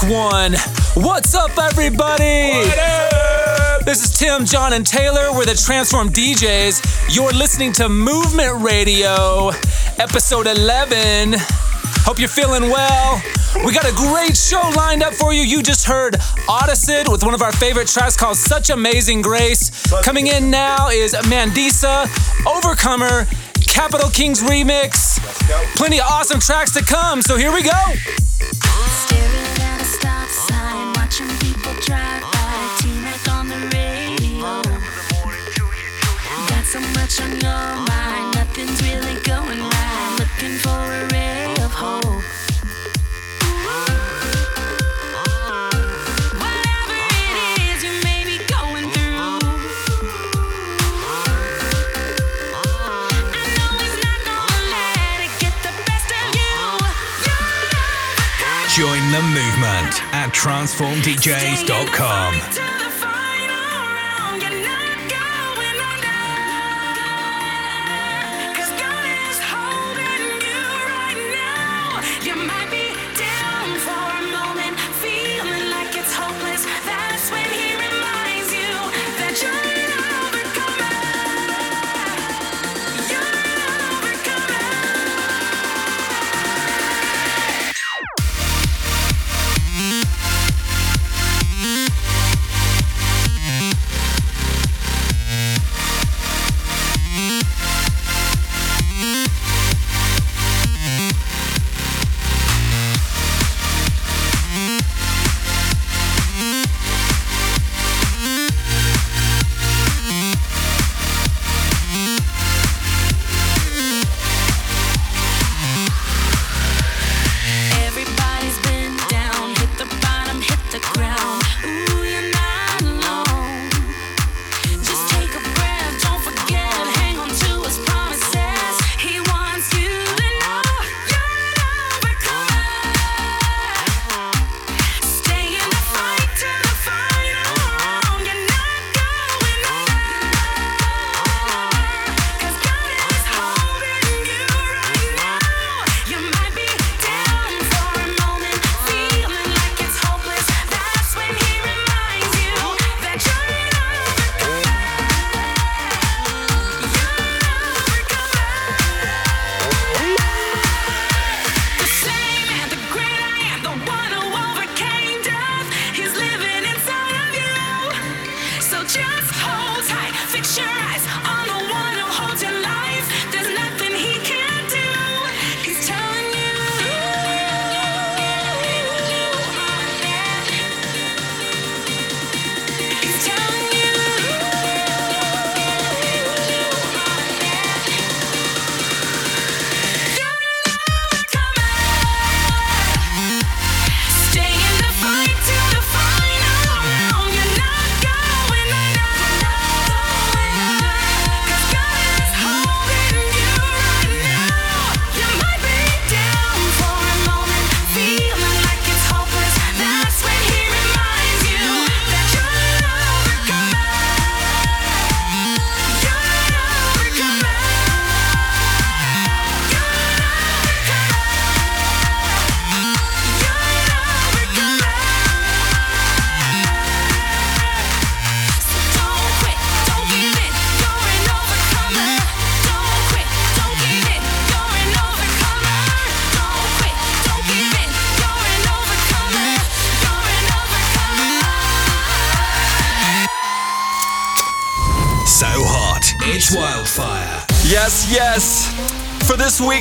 Check one. What's up, everybody? What up? This is Tim, John, and Taylor. We're the Transform DJs. You're listening to Movement Radio, episode 11. Hope you're feeling well. We got a great show lined up for you. You just heard Audicid with one of our favorite tracks called Such Amazing Grace. Coming in now is Mandisa, Overcomer, Capital Kings remix. Plenty of awesome tracks to come, so here we go. transformdjs.com.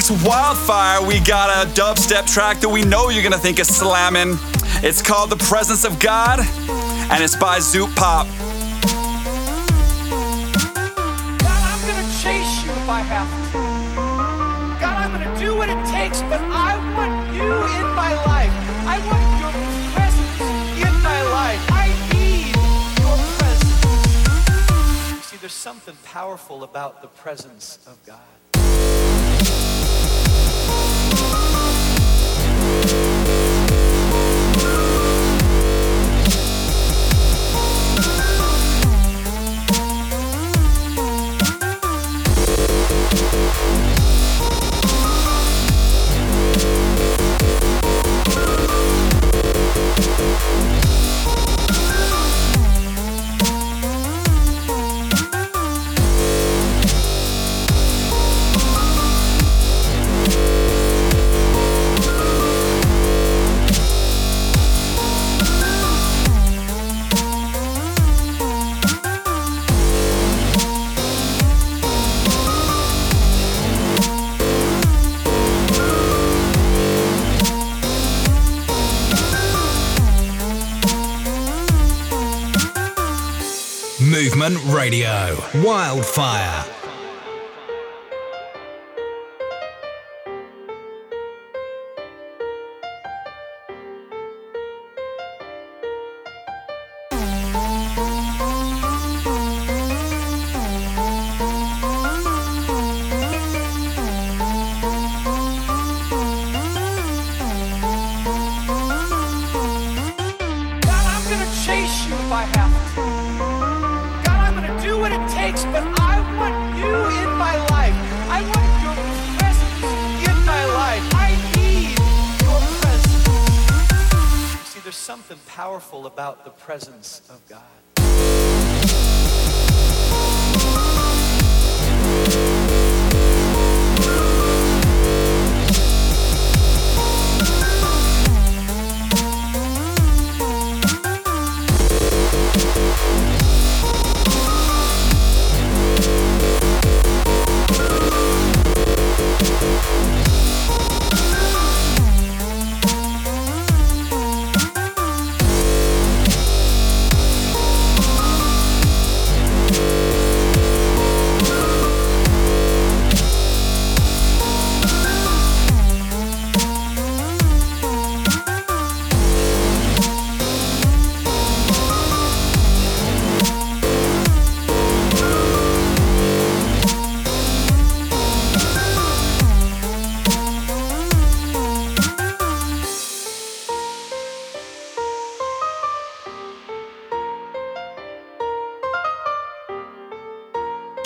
Wildfire, we got a dubstep track that we know you're gonna think is slamming. It's called The Presence of God, and it's by Zoo Pop. God, I'm gonna chase you if I have to. God, I'm gonna do what it takes, but I want you in my life. I want your presence in my life. I need your presence. See, there's something powerful about the presence of God. Radio. Wildfire. something powerful about the presence of God.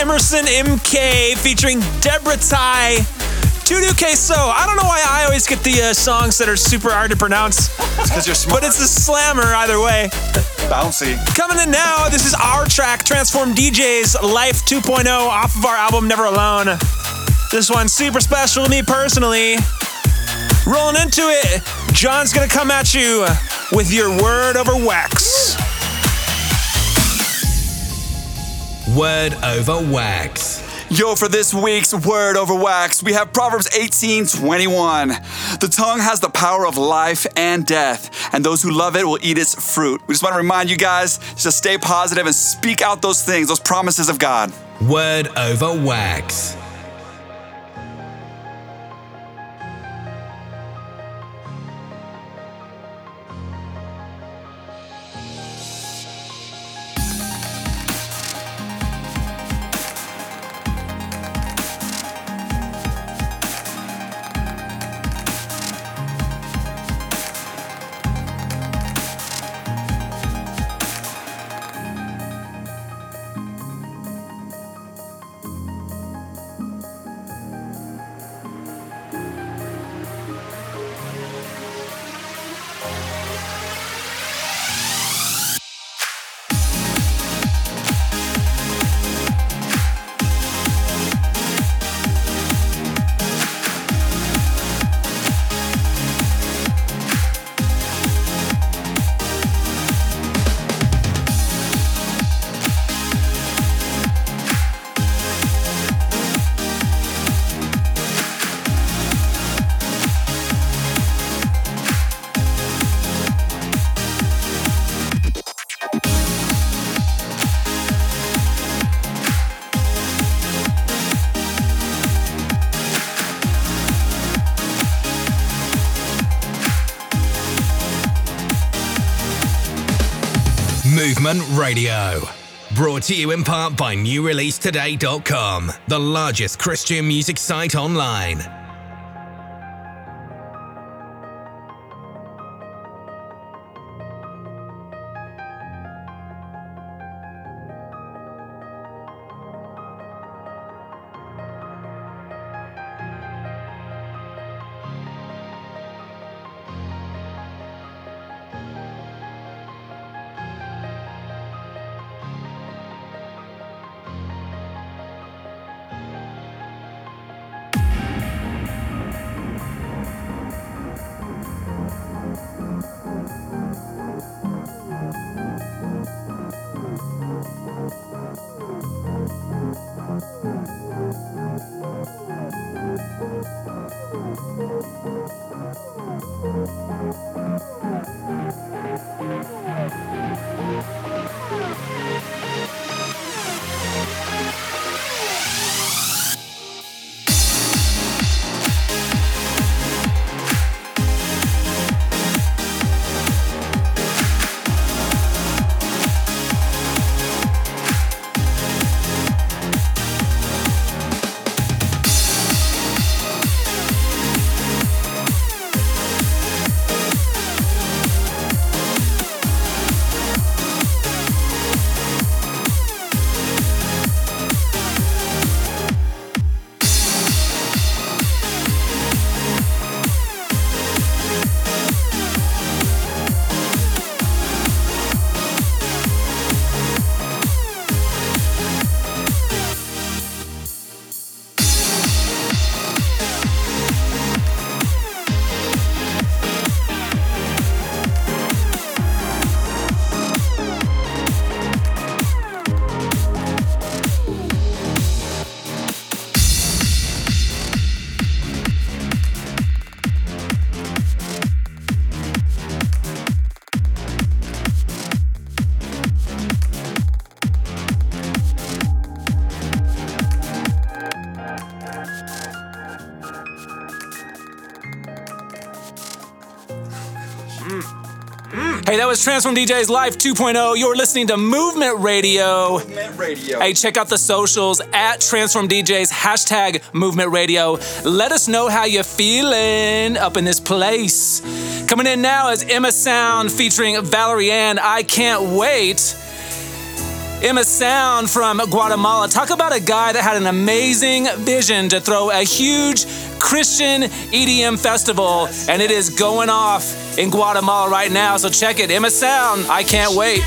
Emerson MK featuring Debora Thais. Tudu Queso. I don't know why I always get the uh, songs that are super hard to pronounce. It's Because you're smart. But it's a slammer either way. bouncy. Coming in now, this is our track, Transform DJs Life 2.0 off of our album Never Alone. This one's super special to me personally. Rolling into it, John's gonna come at you with your word over wax. Word over wax. Yo, for this week's Word Over Wax, we have Proverbs 18 21. The tongue has the power of life and death, and those who love it will eat its fruit. We just want to remind you guys to stay positive and speak out those things, those promises of God. Word over wax. Movement Radio. Brought to you in part by NewReleaseToday.com, the largest Christian music site online. Transform DJs Life 2.0. You're listening to Movement Radio. Movement Radio. Hey, check out the socials at Transform DJs, hashtag Movement Radio. Let us know how you're feeling up in this place. Coming in now is Emasound featuring Valerie Anne. I can't wait. Emasound from Guatemala. Talk about a guy that had an amazing vision to throw a huge Christian EDM Festival, and it is going off in Guatemala right now. So check it, Emasound. I can't wait.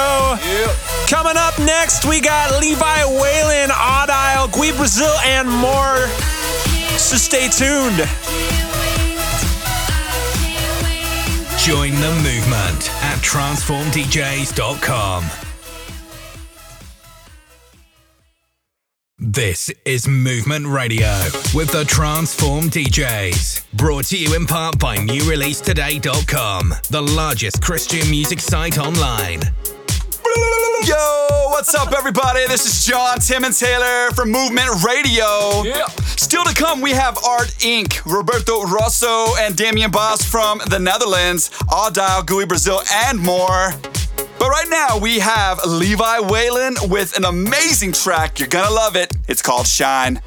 show. Yep. Coming up next, we got Levi Whalen, Audile, Gui Brazil, and more. So stay tuned. Join the movement at transformdjs.com. This is Movement Radio with the Transform DJs. Brought to you in part by NewReleaseToday.com, the largest Christian music site online. Yo, what's up, everybody? This is John, Tim, and Taylor from Movement Radio. Yeah. Still to come, we have Art Inc., Roberto Rosso, and Damian Bos from the Netherlands, Audile, GUI Brazil, and more. But right now, we have Levi Whalen with an amazing track. You're gonna love it. It's called Shine.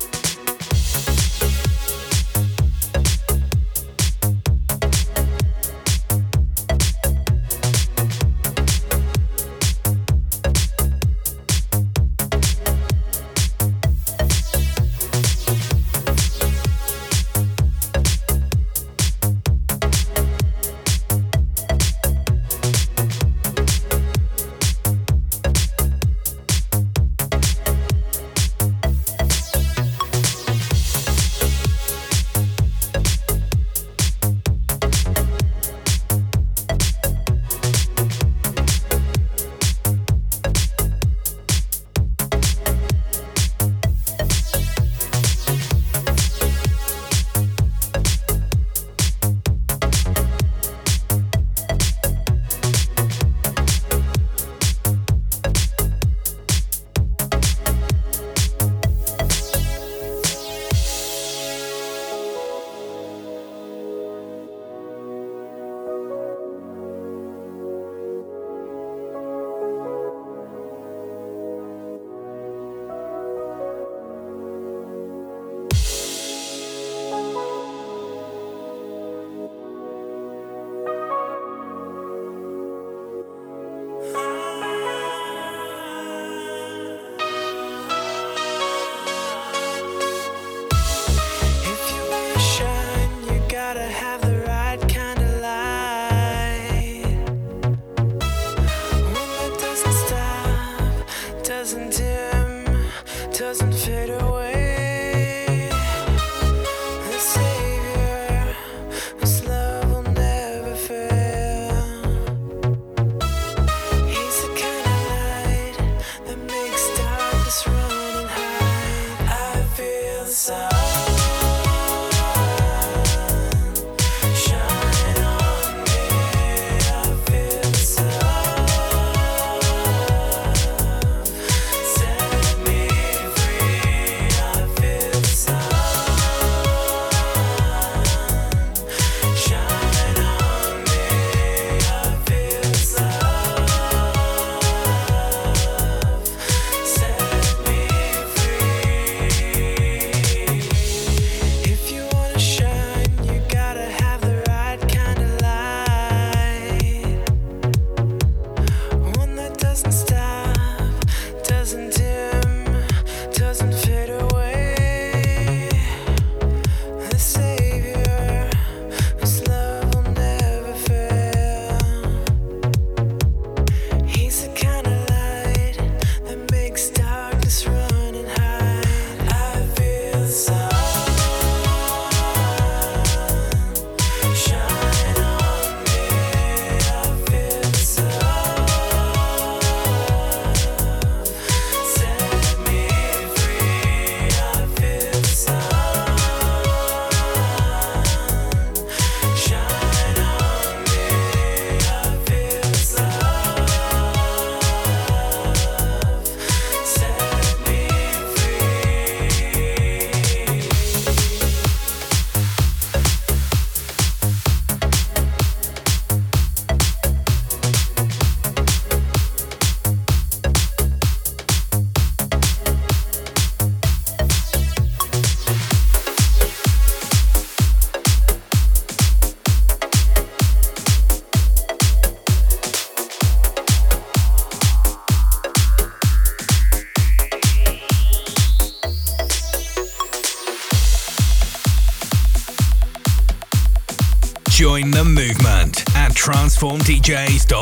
transformdjs.com.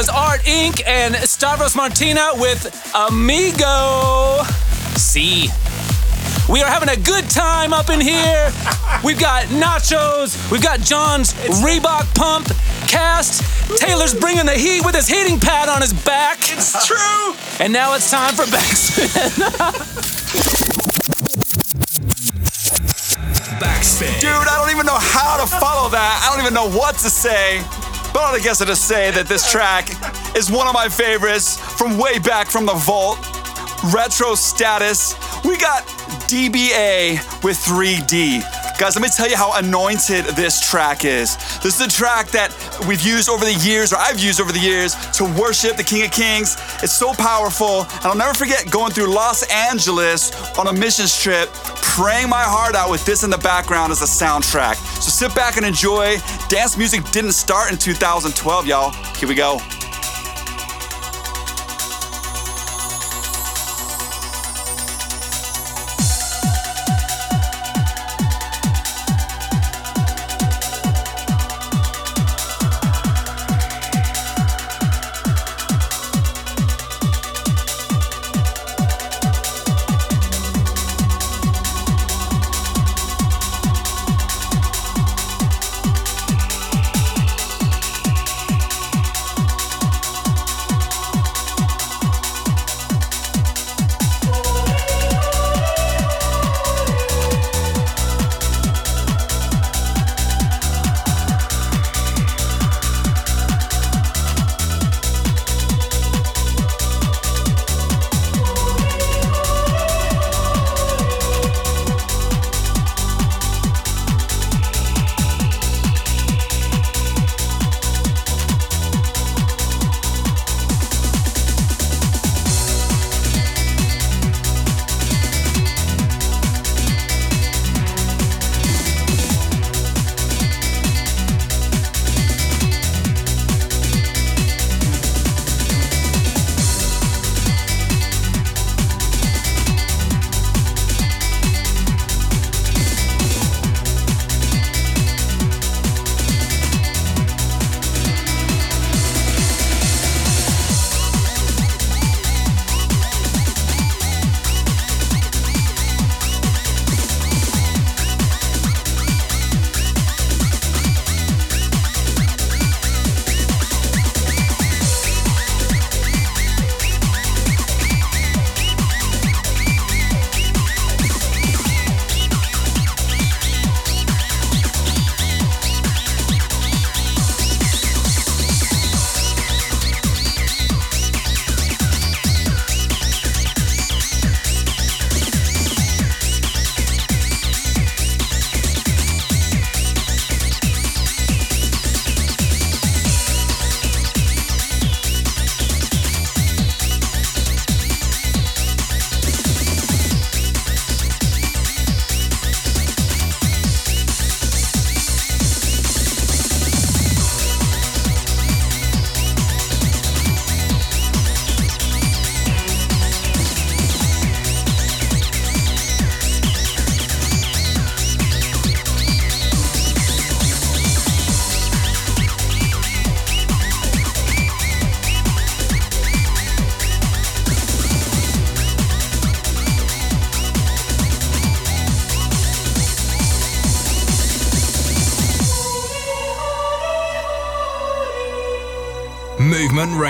was Art Inc. and Stavros Martina with Amigo. See. We are having a good time up in here. We've got nachos. We've got John's Reebok pump cast. Taylor's bringing the heat with his heating pad on his back. It's true. And now it's time for backspin. Backspin. Dude, I don't even know how to follow that. I don't even know what to say. But I guess I just say that this track is one of my favorites from way back from the vault. Retro status. We got DBA with 3D. Guys, let me tell you how anointed this track is. This is a track that we've used over the years, or I've used over the years, to worship the King of Kings. It's so powerful, and I'll never forget going through Los Angeles on a missions trip, praying my heart out with this in the background as a soundtrack. So sit back and enjoy. Dance music didn't start in 2012, y'all. Here we go.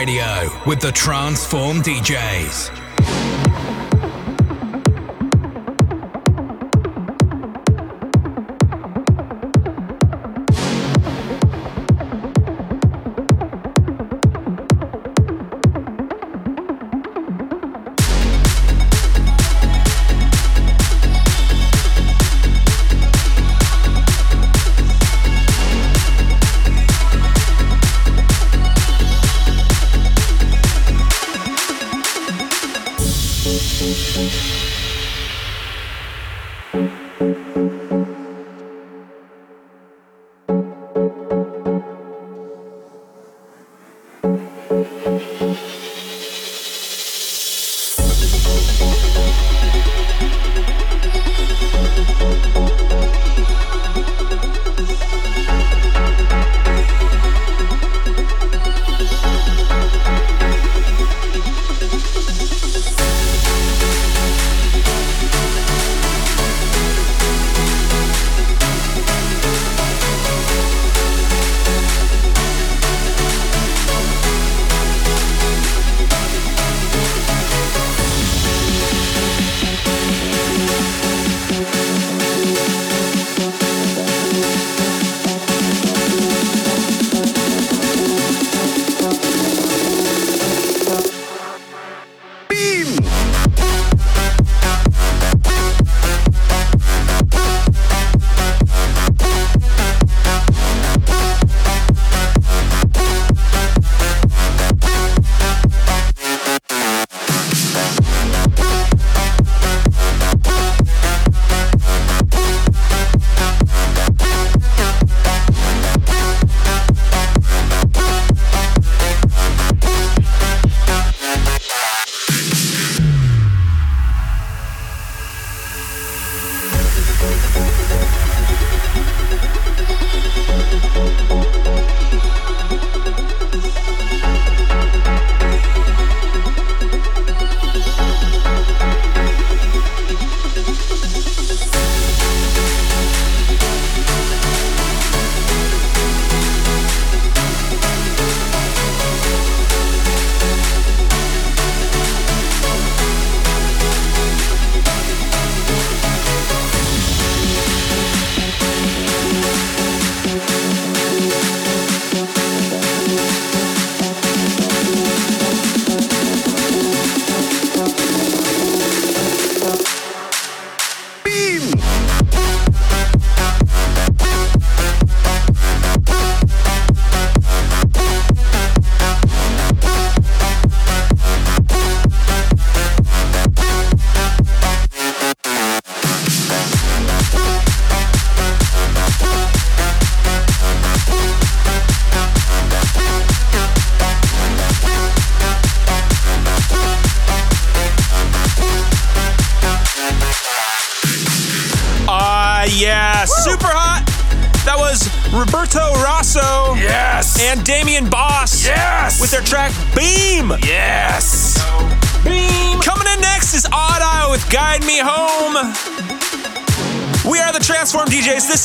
Radio with the Transform DJs.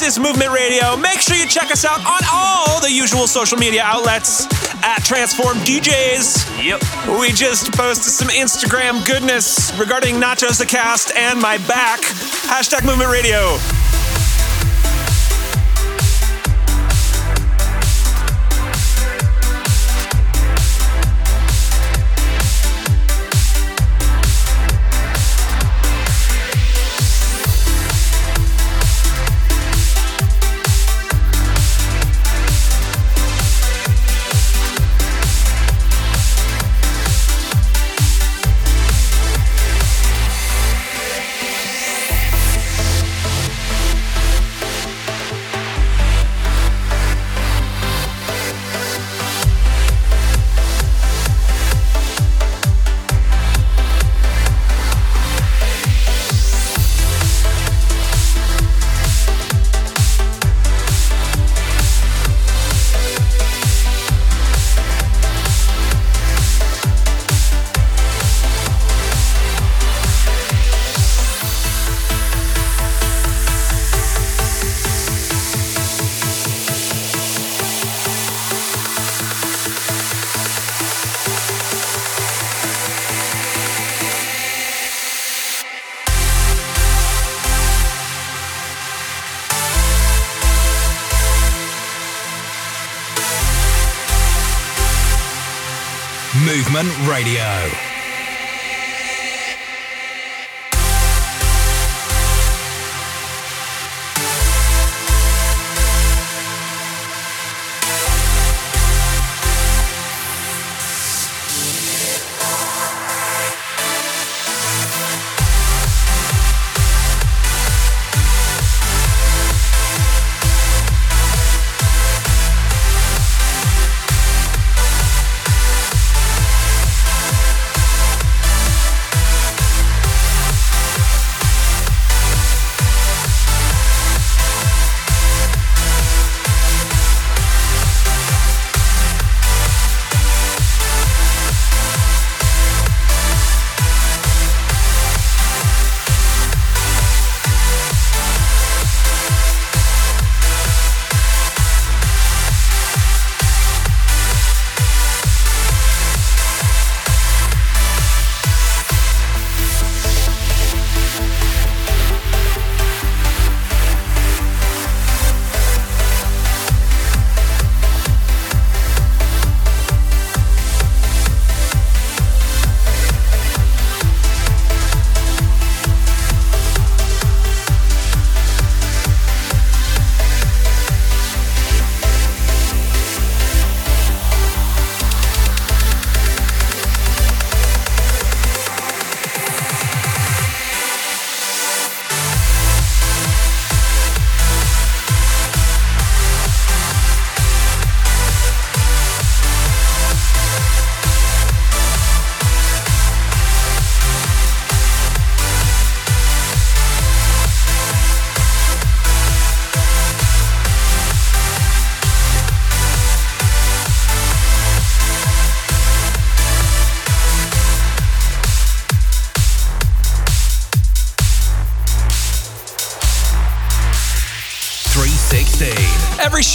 Is Movement Radio. Make sure you check us out on all the usual social media outlets at Transform DJs. Yep. We just posted some Instagram goodness regarding Nachos the Cast and my back. Hashtag Movement Radio.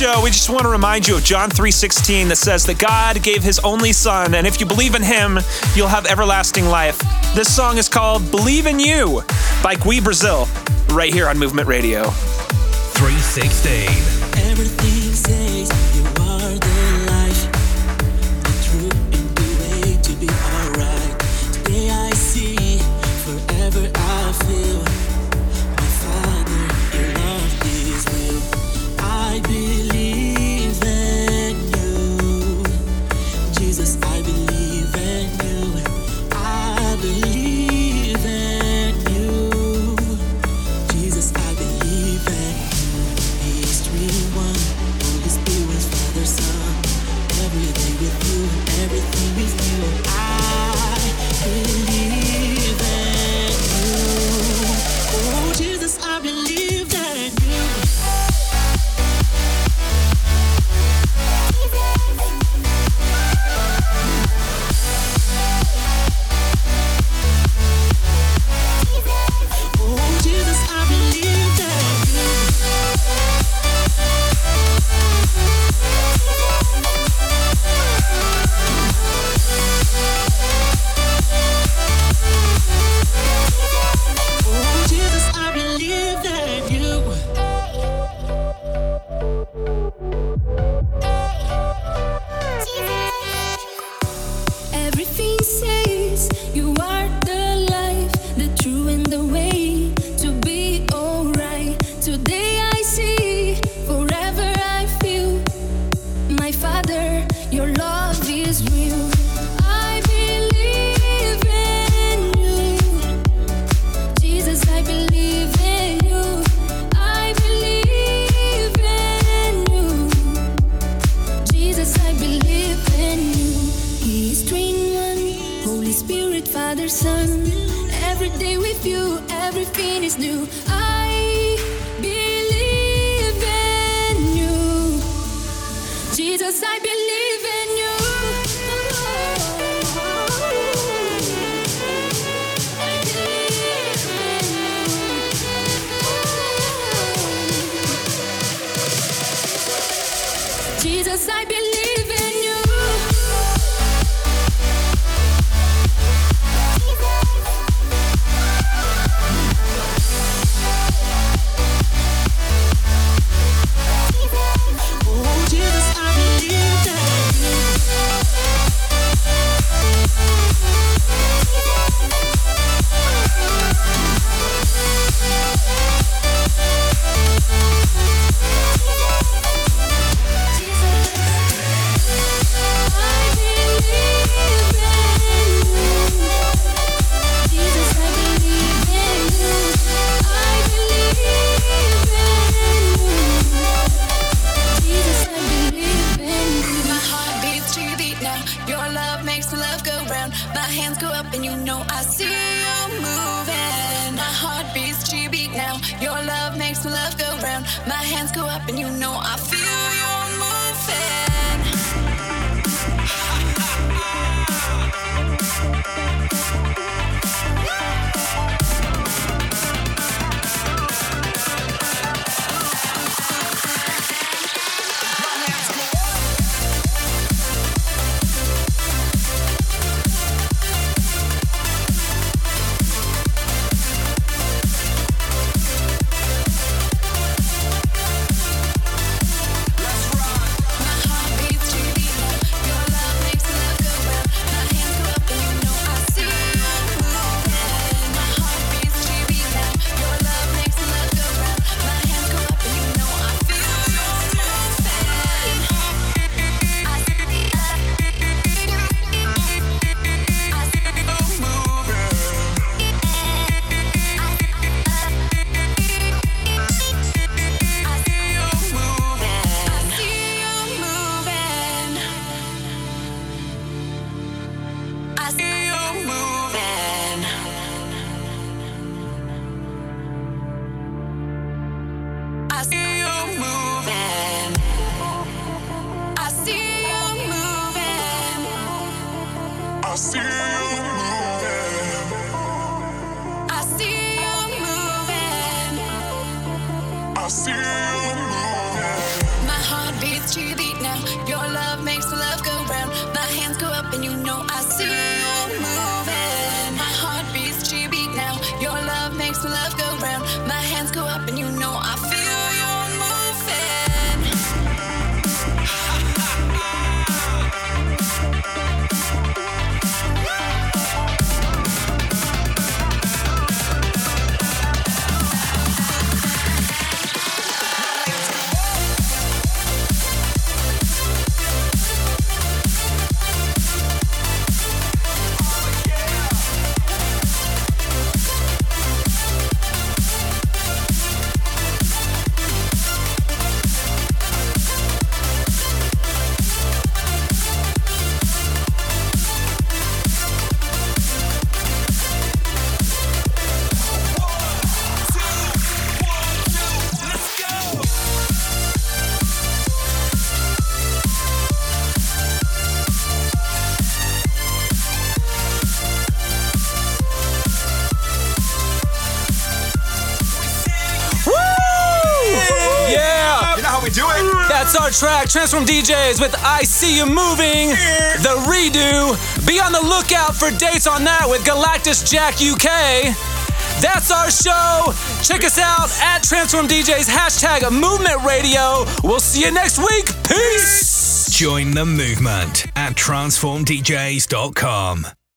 Show, we just want to remind you of John 3:16 that says that God gave his only son and if you believe in him, you'll have everlasting life. This song is called Believe in You by Gui Brazil right here on Movement Radio. 316. Go up and you know I see you moving. My heart beats to beat now. Your love makes the love go round. My hands go up and you know I feel you moving. I to your beat now. Your love makes the love go round. My hands go up and you know I Transform DJs with I See You Moving, the redo. Be on the lookout for dates on that with Galactus Jack UK. That's our show. Check us out at Transform DJs, hashtag Movement Radio. We'll see you next week. Peace. Join the movement at transformdjs.com.